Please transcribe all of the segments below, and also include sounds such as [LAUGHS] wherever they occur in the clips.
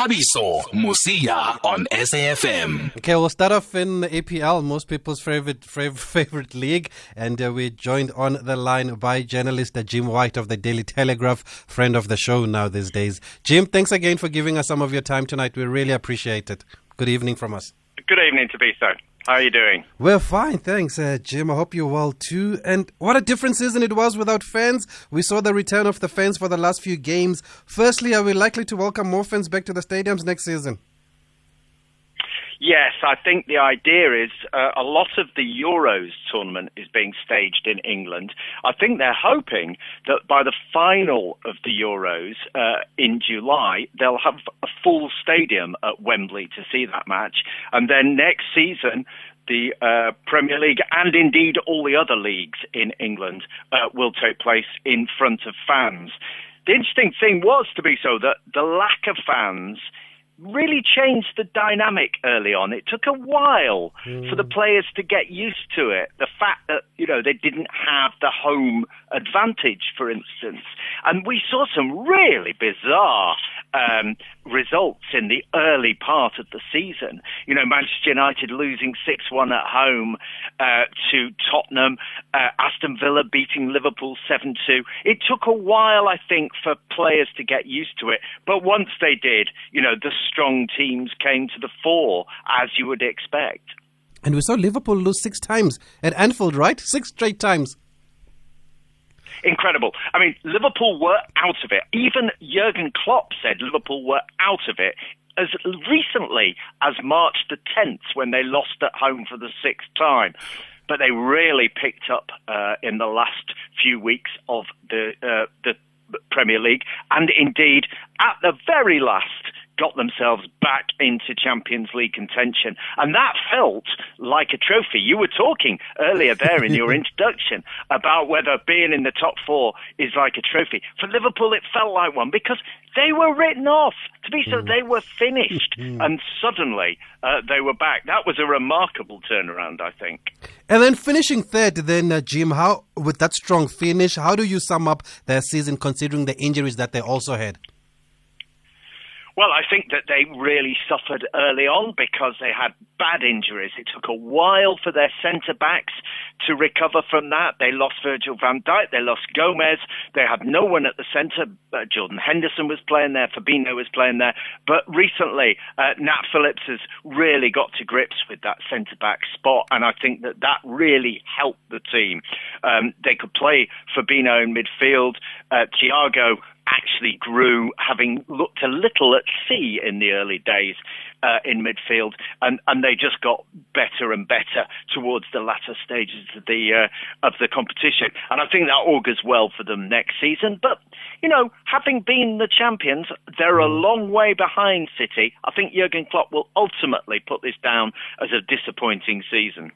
Thabiso Mosia on SAFM. Okay, we'll start off in the EPL, most people's favorite favorite, [LAUGHS] favorite league, and uh, we're joined on the line by journalist uh, Jim White of the Daily Telegraph, friend of the show now these days. Jim, thanks again for giving us some of your time tonight. We really appreciate it. Good evening from us. Good evening, Thabiso. How are you doing? We're fine, thanks, uh, Jim. I hope you're well too. And what a different season it was without fans. We saw the return of the fans for the last few games. Firstly, are we likely to welcome more fans back to the stadiums next season? Yes, I think the idea is uh, a lot of the Euros tournament is being staged in England. I think they're hoping that by the final of the Euros uh, in July, they'll have full stadium at Wembley to see that match. And then next season, the uh, Premier League and indeed all the other leagues in England uh, will take place in front of fans. The interesting thing was Thabiso that the lack of fans really changed the dynamic early on. It took a while mm. for the players to get used to it. The fact that, you know, they didn't have the home advantage, for instance. And we saw some really bizarre um, results in the early part of the season. You know, Manchester United losing 6 1 at home uh, to Tottenham, uh, Aston Villa beating Liverpool 7 2. It took a while, I think, for players to get used to it. But once they did, you know, the strong teams came to the fore, as you would expect. And we saw Liverpool lose six times at Anfield, right? Six straight times incredible. I mean, Liverpool were out of it. Even Jurgen Klopp said Liverpool were out of it as recently as March the 10th when they lost at home for the sixth time. But they really picked up uh, in the last few weeks of the uh, the Premier League, and indeed at the very last got themselves back into Champions League contention. And that felt like a trophy. You were talking earlier there in your [LAUGHS] introduction about whether being in the top four is like a trophy. For Liverpool, it felt like one because they were written off. Thabiso, mm. they were finished. Mm. and suddenly uh, they were back. That was a remarkable turnaround, I think. And then finishing third, then, uh, Jim, how, with that strong finish, how do you sum up their season considering the injuries that they also had? Well, I think that they really suffered early on because they had bad injuries. It took a while for their centre backs to recover from that. They lost Virgil van Dijk, they lost Gomez, they had no one at the centre. Uh, Jordan Henderson was playing there, Fabinho was playing there. But recently, uh, Nat Phillips has really got to grips with that centre back spot, and I think that that really helped the team. Um, they could play Fabinho in midfield. Uh, Thiago actually grew, having looked a little at sea in the early days uh, in midfield, and, and they just got better and better towards the latter stages of the uh, of the competition. And I think that augurs well for them next season. But you know, having been the champions, they're a long way behind City. I think Jurgen Klopp will ultimately put this down as a disappointing season.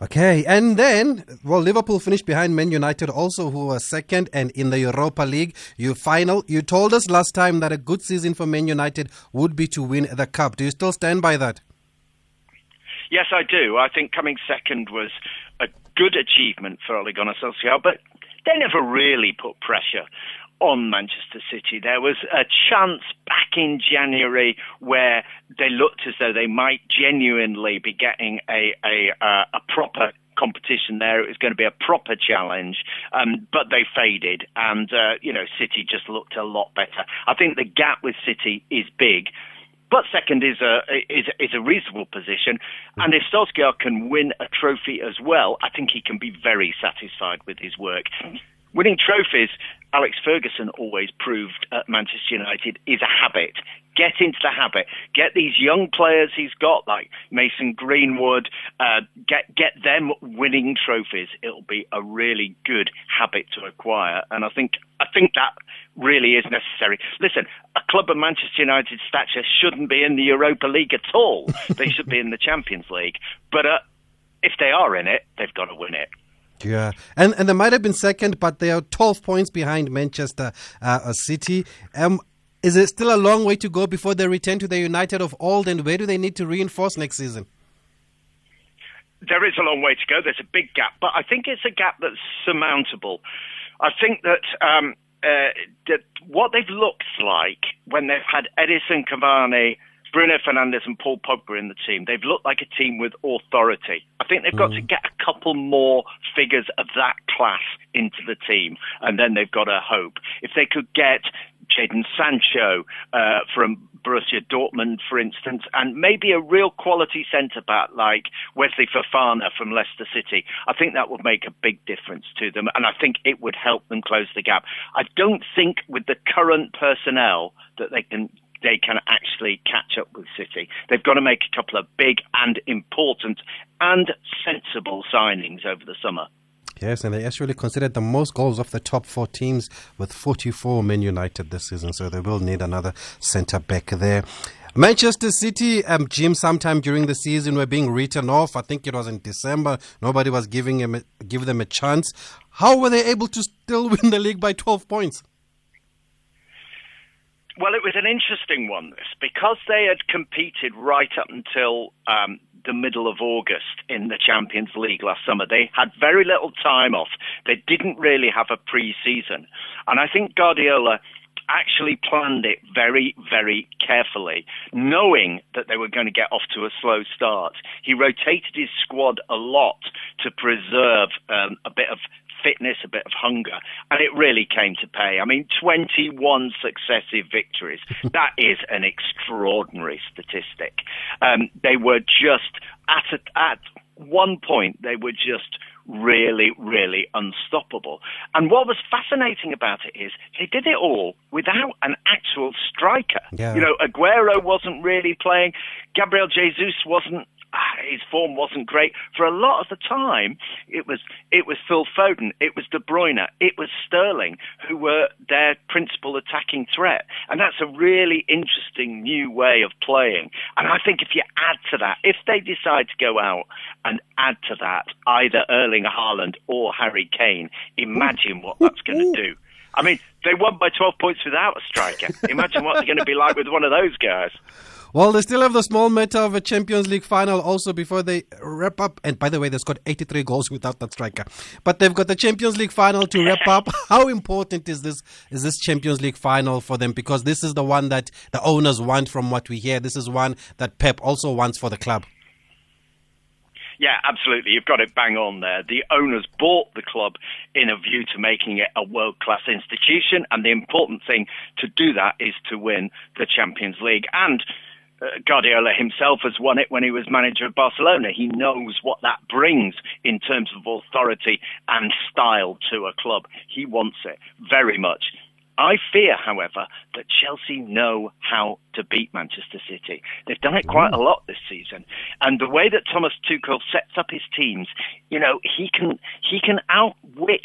Okay, and then, well, Liverpool finished behind Man United also, who were second, and in the Europa League, you final. You told us last time that a good season for Man United would be to win the cup. Do you still stand by that? Yes, I do. I think coming second was a good achievement for Ole Gunnar Solskjaer, but they never really put pressure on Manchester City. There was a chance back in January where they looked as though they might genuinely be getting a a, uh, a proper competition there. It was going to be a proper challenge, um, but they faded, and uh, you know City just looked a lot better. I think the gap with City is big. But second is a is, is a reasonable position, and if Solskjaer can win a trophy as well, I think he can be very satisfied with his work. Winning trophies Alex Ferguson always proved at Manchester United is a habit. Get into the habit. Get these young players he's got, like Mason Greenwood. Uh, get get them winning trophies. It'll be a really good habit to acquire, and I think I think that really is necessary. Listen, a club of Manchester United's stature shouldn't be in the Europa League at all. they should be in the [LAUGHS] Champions League. But uh, if they are in it, they've got to win it. Yeah, and and they might have been second, but they are 12 points behind Manchester uh, City. Um, is it still a long way to go before they return to the United of old, and where do they need to reinforce next season? There is a long way to go. There's a big gap, but I think it's a gap that's surmountable. I think that um, uh, that what they've looked like when they've had Edinson Cavani, Bruno Fernandes, and Paul Pogba in the team, they've looked like a team with authority. I think they've got to get a couple more figures of that class into the team, and then they've got a hope. If they could get Jadon Sancho uh, from Borussia Dortmund, for instance, and maybe a real quality centre back like Wesley Fofana from Leicester City. I think that would make a big difference to them, and I think it would help them close the gap. I don't think with the current personnel that they can they can actually catch up with City. They've got to make a couple of big and important and sensible signings over the summer. Yes, and they actually considered the most goals of the top four teams with 44 Men United this season, so they will need another centre back there. Manchester City, um, Jim, sometime during the season were being written off. I think it was in December. Nobody was giving them give them a chance. How were they able to still [LAUGHS] win the league by 12 points? Well, it was an interesting one, this, because they had competed right up until um, the middle of August in the Champions League last summer. They had very little time off. They didn't really have a pre season. And I think Guardiola actually planned it very, very carefully, knowing that they were going to get off to a slow start. He rotated his squad a lot to preserve um, a bit of fitness, a bit of hunger, and it really came to pay. I mean, 21 successive victories. [LAUGHS] that is an extraordinary statistic. Um, they were just at a, at one point they were just really, really unstoppable. And what was fascinating about it is they did it all without an actual striker. Yeah. You know, Aguero wasn't really playing, Gabriel Jesus wasn't Ah, his form wasn't great for a lot of the time. It was it was Phil Foden, it was De Bruyne, it was Sterling who were their principal attacking threat, and that's a really interesting new way of playing. And I think if you add to that, if they decide to go out and add to that either Erling Haaland or Harry Kane, imagine what that's going to do. I mean, they won by 12 points without a striker. Imagine what they're going to be like with one of those guys. Well, they still have the small matter of a Champions League final also before they wrap up. And by the way, they scored 83 goals without that striker. But they've got the Champions League final to wrap up. [LAUGHS] How important is this is this Champions League final for them? Because this is the one that the owners want from what we hear. This is one that Pep also wants for the club. Yeah, absolutely. You've got it bang on there. The owners bought the club in a view to making it a world class institution, and the important thing to do that is to win the Champions League. And Guardiola himself has won it when he was manager of Barcelona. He knows what that brings in terms of authority and style to a club. He wants it very much. I fear, however, that Chelsea know how to beat Manchester City. They've done it quite a lot this season, and the way that Thomas Tuchel sets up his teams, you know, he can he can outwit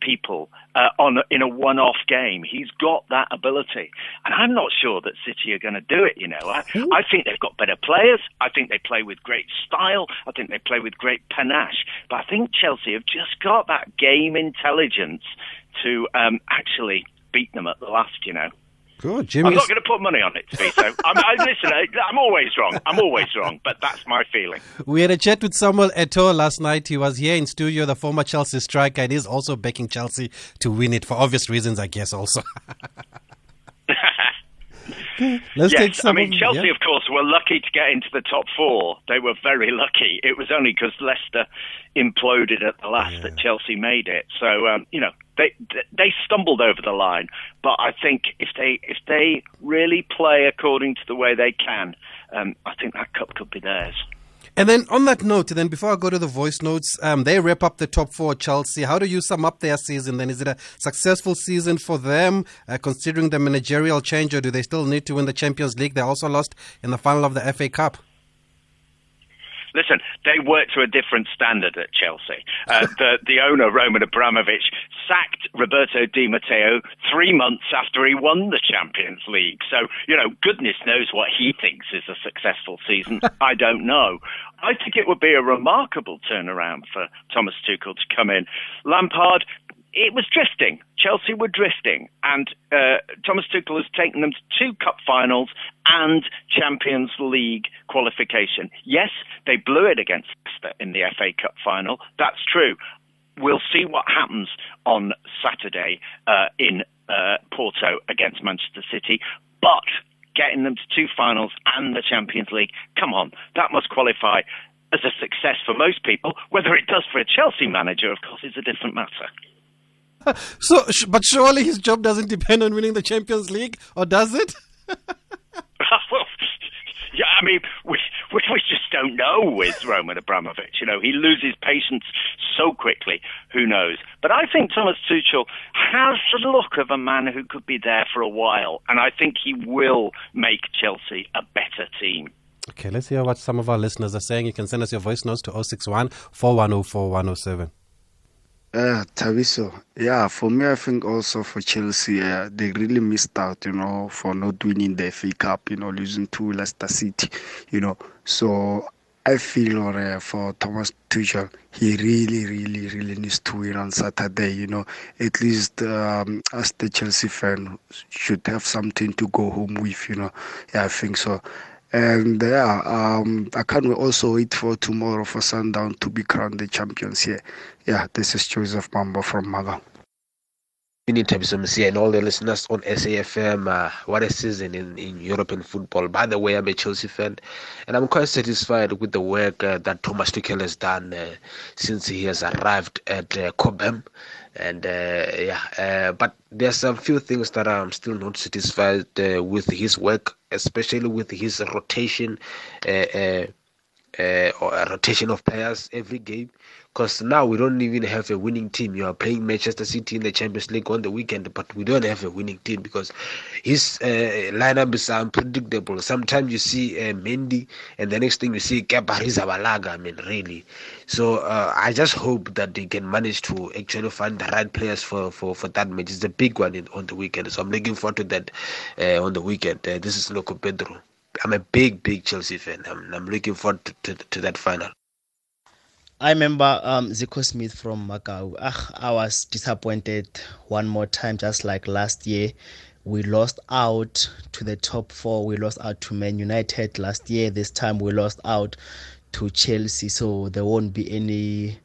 people uh, on in a one-off game. He's got that ability, and I'm not sure that City are going to do it. You know, I, I think they've got better players. I think they play with great style. I think they play with great panache. But I think Chelsea have just got that game intelligence to um, actually beat them at the last. You know. Good, Jimmy. I'm not going to put money on it, Vito. I'm, I, listen, I, I'm always wrong. I'm always wrong, but that's my feeling. We had a chat with Samuel Eto'o last night. He was here in studio, the former Chelsea striker, and he's also backing Chelsea to win it for obvious reasons, I guess. Also. [LAUGHS] Let's yes, take some. I mean Chelsea, yeah. of course, were lucky to get into the top four. They were very lucky. It was only because Leicester imploded at the last that Chelsea made it. So um, you know they they stumbled over the line. But I think if they if they really play according to the way they can, um, I think that cup could be theirs. And then on that note, then before I go to the voice notes, um, they wrap up the top four. Chelsea. How do you sum up their season? Then is it a successful season for them, uh, considering the managerial change, or do they still need to win the Champions League? They also lost in the final of the FA Cup. Listen, they work to a different standard at Chelsea. Uh, [LAUGHS] the the owner Roman Abramovich sacked Roberto Di Matteo three months after he won the Champions League. So you know, goodness knows what he thinks is a successful season. [LAUGHS] I don't know. I think it would be a remarkable turnaround for Thomas Tuchel to come in. Lampard it was drifting. Chelsea were drifting, and uh, Thomas Tuchel has taken them to two cup finals and Champions League qualification. Yes, they blew it against Leicester in the FA Cup final. That's true. We'll see what happens on Saturday uh, in uh, Porto against Manchester City, but getting them to two finals and the Champions League, come on, that must qualify as a success for most people. Whether it does for a Chelsea manager, of course, is a different matter. [LAUGHS] So, but surely his job doesn't depend on winning the Champions League, or does it? [LAUGHS] well, yeah, I mean, we, we, we just don't know with Roman Abramovich. You know, he loses patience so quickly. Who knows? But I think Thomas Tuchel has the look of a man who could be there for a while, and I think he will make Chelsea a better team. Okay, let's hear what some of our listeners are saying. You can send us your voice notes to 061 410 107. Uh, Taviso, yeah, for me, I think also for Chelsea, uh, they really missed out, you know, for not winning the FA Cup, you know, losing to Leicester City, you know. So I feel or uh, for Thomas Tuchel, he really, really, really needs to win on Saturday. You know, at least um, as the Chelsea fan, should have something to go home with. You know, yeah, I think so. And yeah, um, I can't also wait for tomorrow for Sundown to be crowned the champions here. Yeah, this is Joseph Mambo from Maga. Thabiso Msia and all the listeners on SAFM. Uh, what a season in, in European football. By the way, I'm a Chelsea fan and I'm quite satisfied with the work uh, that Thomas Tuchel has done uh, since he has arrived at uh, Cobham. And uh, yeah, uh, but there's a few things that I'm still not satisfied uh, with his work, especially with his rotation, uh, or rotation of players every game because now we don't even have a winning team. You are playing Manchester City in the Champions League on the weekend, but we don't have a winning team because his uh, lineup is unpredictable. Sometimes you see uh, Mendy, and the next thing you see Kepa Arrizabalaga. I mean, really. So uh, I just hope that they can manage to actually find the right players for, for, for that match. It's a big one in, on the weekend, so I'm looking forward to that uh, on the weekend. Uh, this is Loco Pedro. I'm a big, big Chelsea fan. I'm, I'm looking forward to, to, to that final. I remember um, Zico Smith from Macau. Ugh, I was disappointed one more time, just like last year. We lost out to the top four. We lost out to Man United last year. This time we lost out to Chelsea. So there won't be any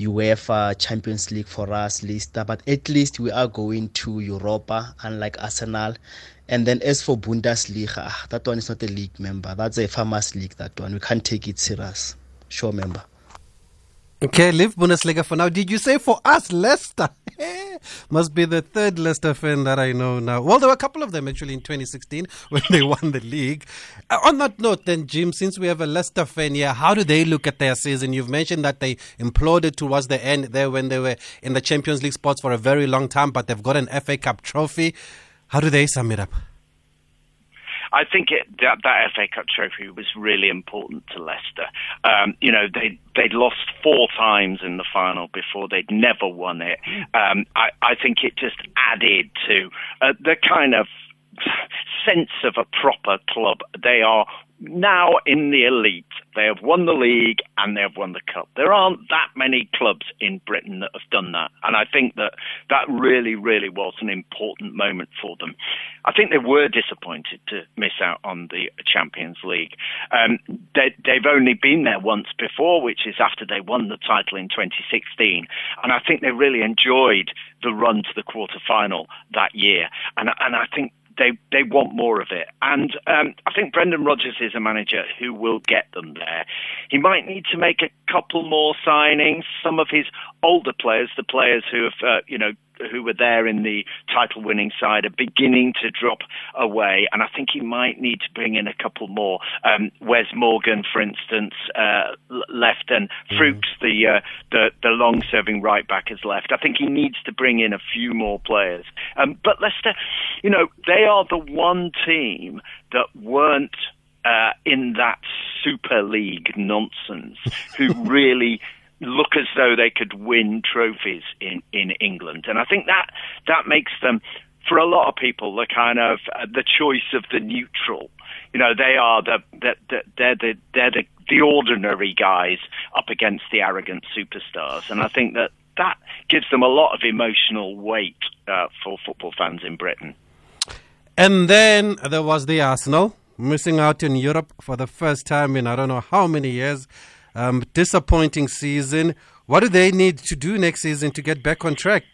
UEFA Champions League for us, Lister. But at least we are going to Europa, unlike Arsenal. And then as for Bundesliga, that one is not a league member. That's a famous league, that one. We can't take it serious. Sure member. Okay, leave Bundesliga for now. Did you say for us, Leicester? [LAUGHS] Must be the third Leicester fan that I know now. Well, there were a couple of them actually in 2016 [LAUGHS] when they won the league. Uh, on that note, then, Jim, since we have a Leicester fan here, how do they look at their season? You've mentioned that they imploded towards the end there when they were in the Champions League spots for a very long time, but they've got an FA Cup trophy. How do they sum it up? I think it, that, that FA Cup trophy was really important to Leicester. Um, you know, they they'd lost four times in the final before; they'd never won it. Um, I, I think it just added to uh, the kind of sense of a proper club. They are now in the elite. They have won the league and they have won the cup. There aren't that many clubs in Britain that have done that. And I think that that really, really was an important moment for them. I think they were disappointed to miss out on the Champions League. Um, they, they've only been there once before, which is after they won the title in 2016. And I think they really enjoyed the run to the quarter final that year. And, and I think they they want more of it. And um, I think Brendan Rodgers is a manager who will get them there. He might need to make a couple more signings. Some of his older players, the players who have uh, you know who were there in the title winning side are beginning to drop away. And I think he might need to bring in a couple more. Um, Wes Morgan, for instance, uh, left, and mm. Fuchs, the, uh, the, the long serving right back, has left. I think he needs to bring in a few more players. Um, but Leicester, you know, they are the one team that weren't. Uh, in that Super League nonsense, who [LAUGHS] really look as though they could win trophies in, in England. And I think that that makes them, for a lot of people, the kind of uh, the choice of the neutral. You know, they are the, the, the they're the they're the, the ordinary guys up against the arrogant superstars, and I think that that gives them a lot of emotional weight uh, for football fans in Britain. And then there was the Arsenal missing out in Europe for the first time in I don't know how many years. Um, disappointing season. What do they need to do next season to get back on track?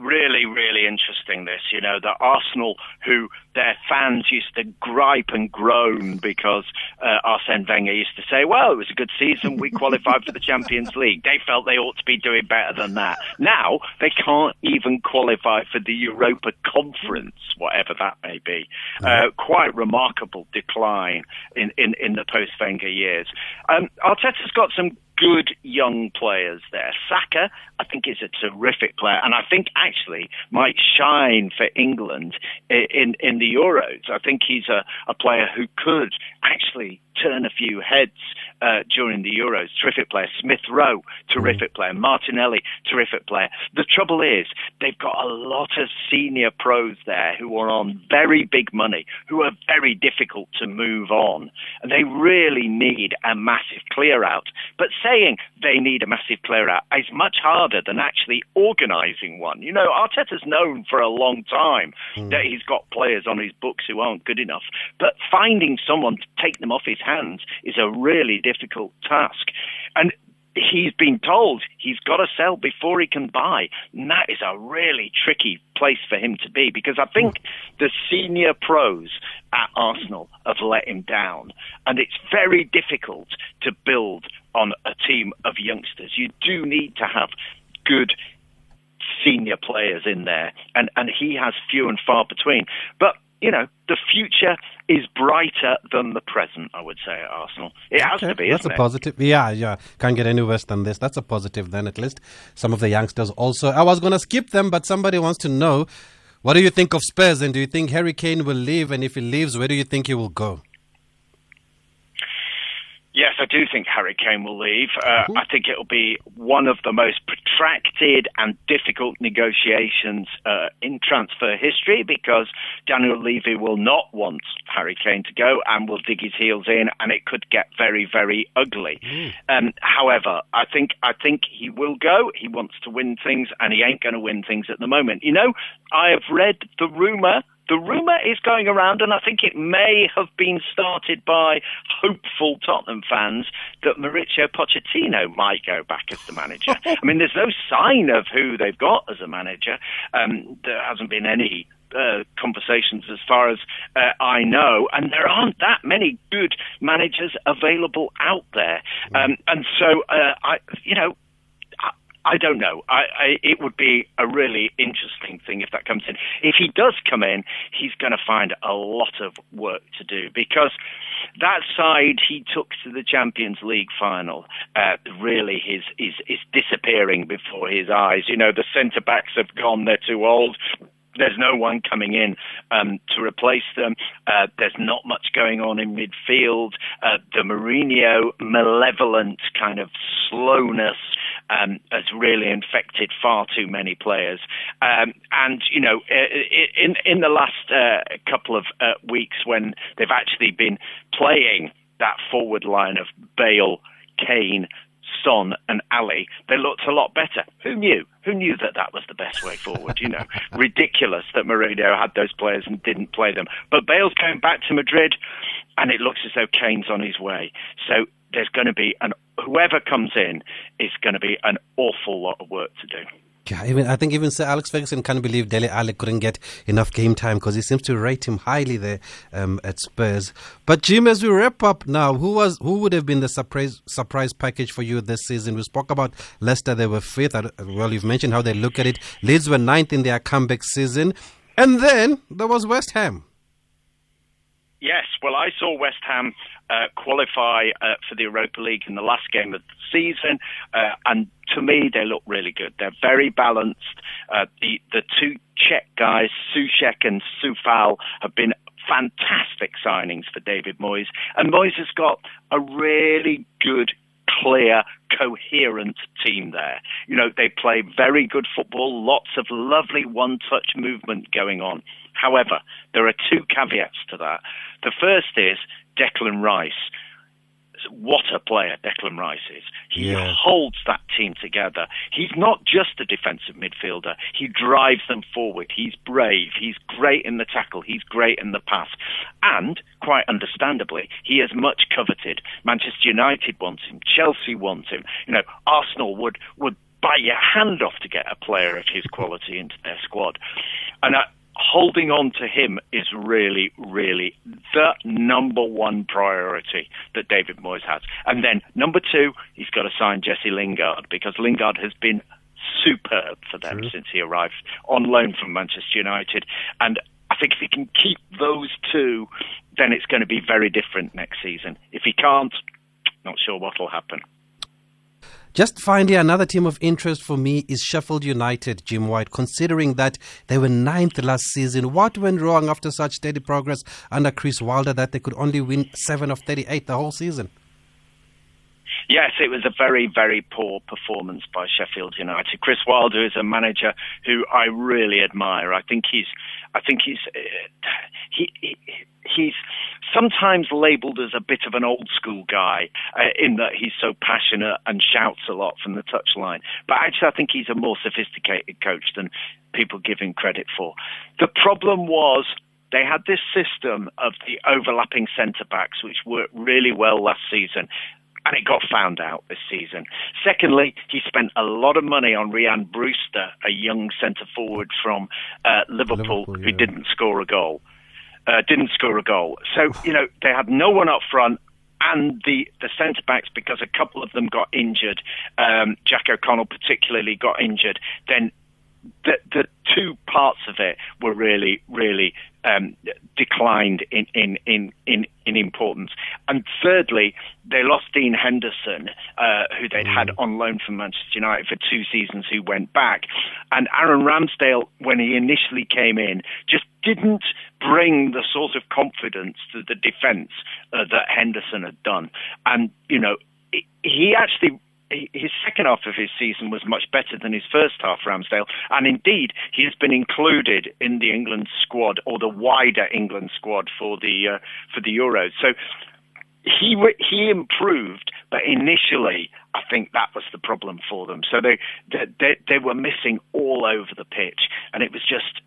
really, really interesting. This, you know, the Arsenal, who their fans used to gripe and groan because uh, Arsene Wenger used to say, "Well, it was a good season. We qualified for the Champions League." They felt they ought to be doing better than that. Now they can't even qualify for the Europa Conference, whatever that may be. Uh, quite remarkable decline in in, in the post Wenger years. Um, Arteta's got some good young players there. Saka, I think, is a terrific player, and I think actually might shine for England in in the Euros. I think he's a, a player who could actually turn a few heads uh, during the Euros. Terrific player. Smith Rowe, terrific player. Martinelli, terrific player. The trouble is, they've got a lot of senior pros there who are on very big money, who are very difficult to move on. And they really need a massive clear out. But saying they need a massive clear out is much harder than actually organising one. You know, Arteta's known for a long time mm. that he's got players on his books who aren't good enough. But finding someone to take them off his hands is a really difficult task. And he's been told he's got to sell before he can buy. And that is a really tricky place for him to be because I think the senior pros at Arsenal have let him down. And it's very difficult to build on a team of youngsters. You do need to have good senior players in there, and, and he has few and far between. But you know, the future is brighter than the present, I would say, at Arsenal. It has okay. to be. That's a it? positive. Yeah, yeah. Can't get any worse than this. That's a positive, then, at least. Some of the youngsters also. I was going to skip them, but somebody wants to know what do you think of Spurs, and do you think Harry Kane will leave? And if he leaves, where do you think he will go? Yes, I do think Harry Kane will leave. Uh, mm-hmm. I think it'll be one of the most protracted and difficult negotiations uh, in transfer history because Daniel Levy will not want Harry Kane to go and will dig his heels in, and it could get very, very ugly. Mm. Um, however, I think I think he will go. He wants to win things, and he ain't going to win things at the moment. You know, I have read the rumor the rumour is going around, and I think it may have been started by hopeful Tottenham fans that Mauricio Pochettino might go back as the manager. [LAUGHS] I mean, there's no sign of who they've got as a manager. Um, there hasn't been any uh, conversations as far as uh, I know, and there aren't that many good managers available out there. Um, and so, uh, I, you know, I don't know. I, I, it would be a really interesting thing if that comes in. If he does come in, he's going to find a lot of work to do because that side he took to the Champions League final uh, really is, is is disappearing before his eyes. You know, the centre backs have gone; they're too old. There's no one coming in um, to replace them. Uh, there's not much going on in midfield. Uh, the Mourinho malevolent kind of slowness um, has really infected far too many players. Um, and you know, in in the last uh, couple of uh, weeks when they've actually been playing that forward line of Bale, Kane, Son and Alli, they looked a lot better. Who knew? Who knew that that was the best way forward? You know, [LAUGHS] ridiculous that Mourinho had those players and didn't play them. But Bale's coming back to Madrid, and it looks as though Kane's on his way. So there's going to be an whoever comes in is going to be an awful lot of work to do. Yeah, even I think even Sir Alex Ferguson can't believe Dele Alli couldn't get enough game time because he seems to rate him highly there um, at Spurs. But Jim, as we wrap up now, who was who would have been the surprise surprise package for you this season? We spoke about Leicester; they were fifth. Well, you've mentioned how they look at it. Leeds were ninth in their comeback season, and then there was West Ham. Yes, well, I saw West Ham uh, qualify uh, for the Europa League in the last game of the season, uh, and to me, they look really good. They're very balanced. Uh, the the two Czech guys, Souček and Coufal, have been fantastic signings for David Moyes, and Moyes has got a really good clear, coherent team there. You know, they play very good football, lots of lovely one touch movement going on. However, there are two caveats to that. The first is Declan Rice. What a player Declan Rice is. He yeah. holds that team together. He's not just a defensive midfielder. He drives them forward. He's brave. He's great in the tackle. He's great in the pass. And, quite understandably, he is much coveted. Manchester United wants him. Chelsea wants him. You know, Arsenal would, would bite your hand off to get a player of his quality into their squad. And I, holding on to him is really, really the number one priority that David Moyes has. And then number two, he's got to sign Jesse Lingard because Lingard has been superb for them True. since he arrived on loan from Manchester United. And I think if he can keep those two, then it's going to be very different next season. If he can't, not sure what will happen. Just finally, another team of interest for me is Sheffield United, Jim White, considering that they were ninth last season. What went wrong after such steady progress under Chris Wilder that they could only win 7 of 38 the whole season? Yes, it was a very, very poor performance by Sheffield United. Chris Wilder is a manager who I really admire. I think he's, I think he's, uh, he, he he's sometimes labelled as a bit of an old school guy uh, in that he's so passionate and shouts a lot from the touchline. But actually, I think he's a more sophisticated coach than people give him credit for. The problem was they had this system of the overlapping centre backs, which worked really well last season. And it got found out this season. Secondly, he spent a lot of money on Rhian Brewster, a young centre forward from uh, Liverpool, Liverpool yeah. who didn't score a goal uh, didn't score a goal. So, you know, they had no one up front and the, the centre backs, because a couple of them got injured, um, Jack O'Connell particularly got injured, then the, the two parts of it were really, really um, declined in, in, in, in, in importance. And thirdly, they lost Dean Henderson, uh, who they'd had mm. on loan from Manchester United for two seasons, who went back. And Aaron Ramsdale, when he initially came in, just didn't bring the sort of confidence to the defence uh, that Henderson had done. And, you know, he actually his second half of his season was much better than his first half, Ramsdale, and indeed he has been included in the England squad or the wider England squad for the uh, for the Euros. So he he improved, but initially I think that was the problem for them. So they they they were missing all over the pitch, and it was just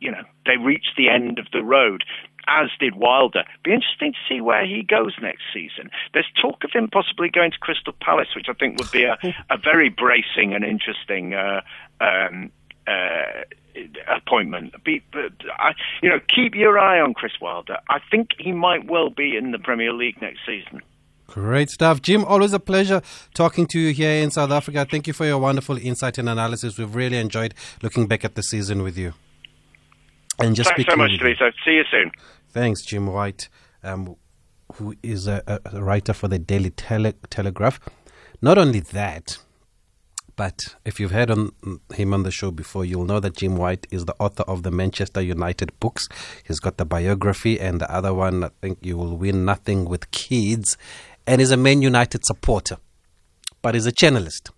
you know they reached the end of the road as did Wilder. Be interesting to see where he goes next season. There's talk of him possibly going to Crystal Palace, which I think would be a, a very bracing and interesting uh, um, uh, appointment. Be, but I, you know, keep your eye on Chris Wilder. I think he might well be in the Premier League next season. Great stuff. Jim, always a pleasure talking to you here in South Africa. Thank you for your wonderful insight and analysis. We've really enjoyed looking back at the season with you. And just Thanks so much, Teresa. See you soon. Thanks, Jim White, um, who is a, a, writer for the Daily Tele- Telegraph. Not only that, but if you've heard on him on the show before, you'll know that Jim White is the author of the Manchester United books. He's got the biography and the other one, I think you will win nothing with kids, and is a Man United supporter, but he's a journalist.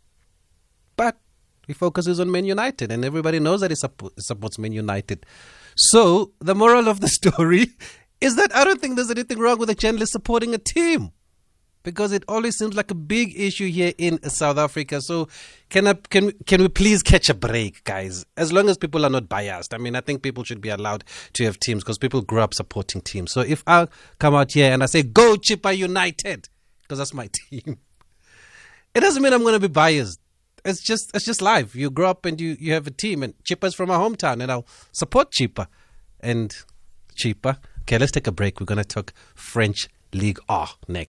He focuses on Man United, and everybody knows that he supports Man United. So the moral of the [LAUGHS] story is that I don't think there's anything wrong with a journalist supporting a team because it always seems like a big issue here in South Africa. So can I, can can we please catch a break, guys? As long as people are not biased. I mean, I think people should be allowed to have teams because people grew up supporting teams. So if I come out here and I say go Chippa United because that's my [LAUGHS] team, it doesn't mean I'm going to be biased it's just it's just life. You grow up and you, you have a team, and Chippa's from my hometown, and I'll support Chippa and Chippa. Okay, let's take a break. We're gonna talk French League R next.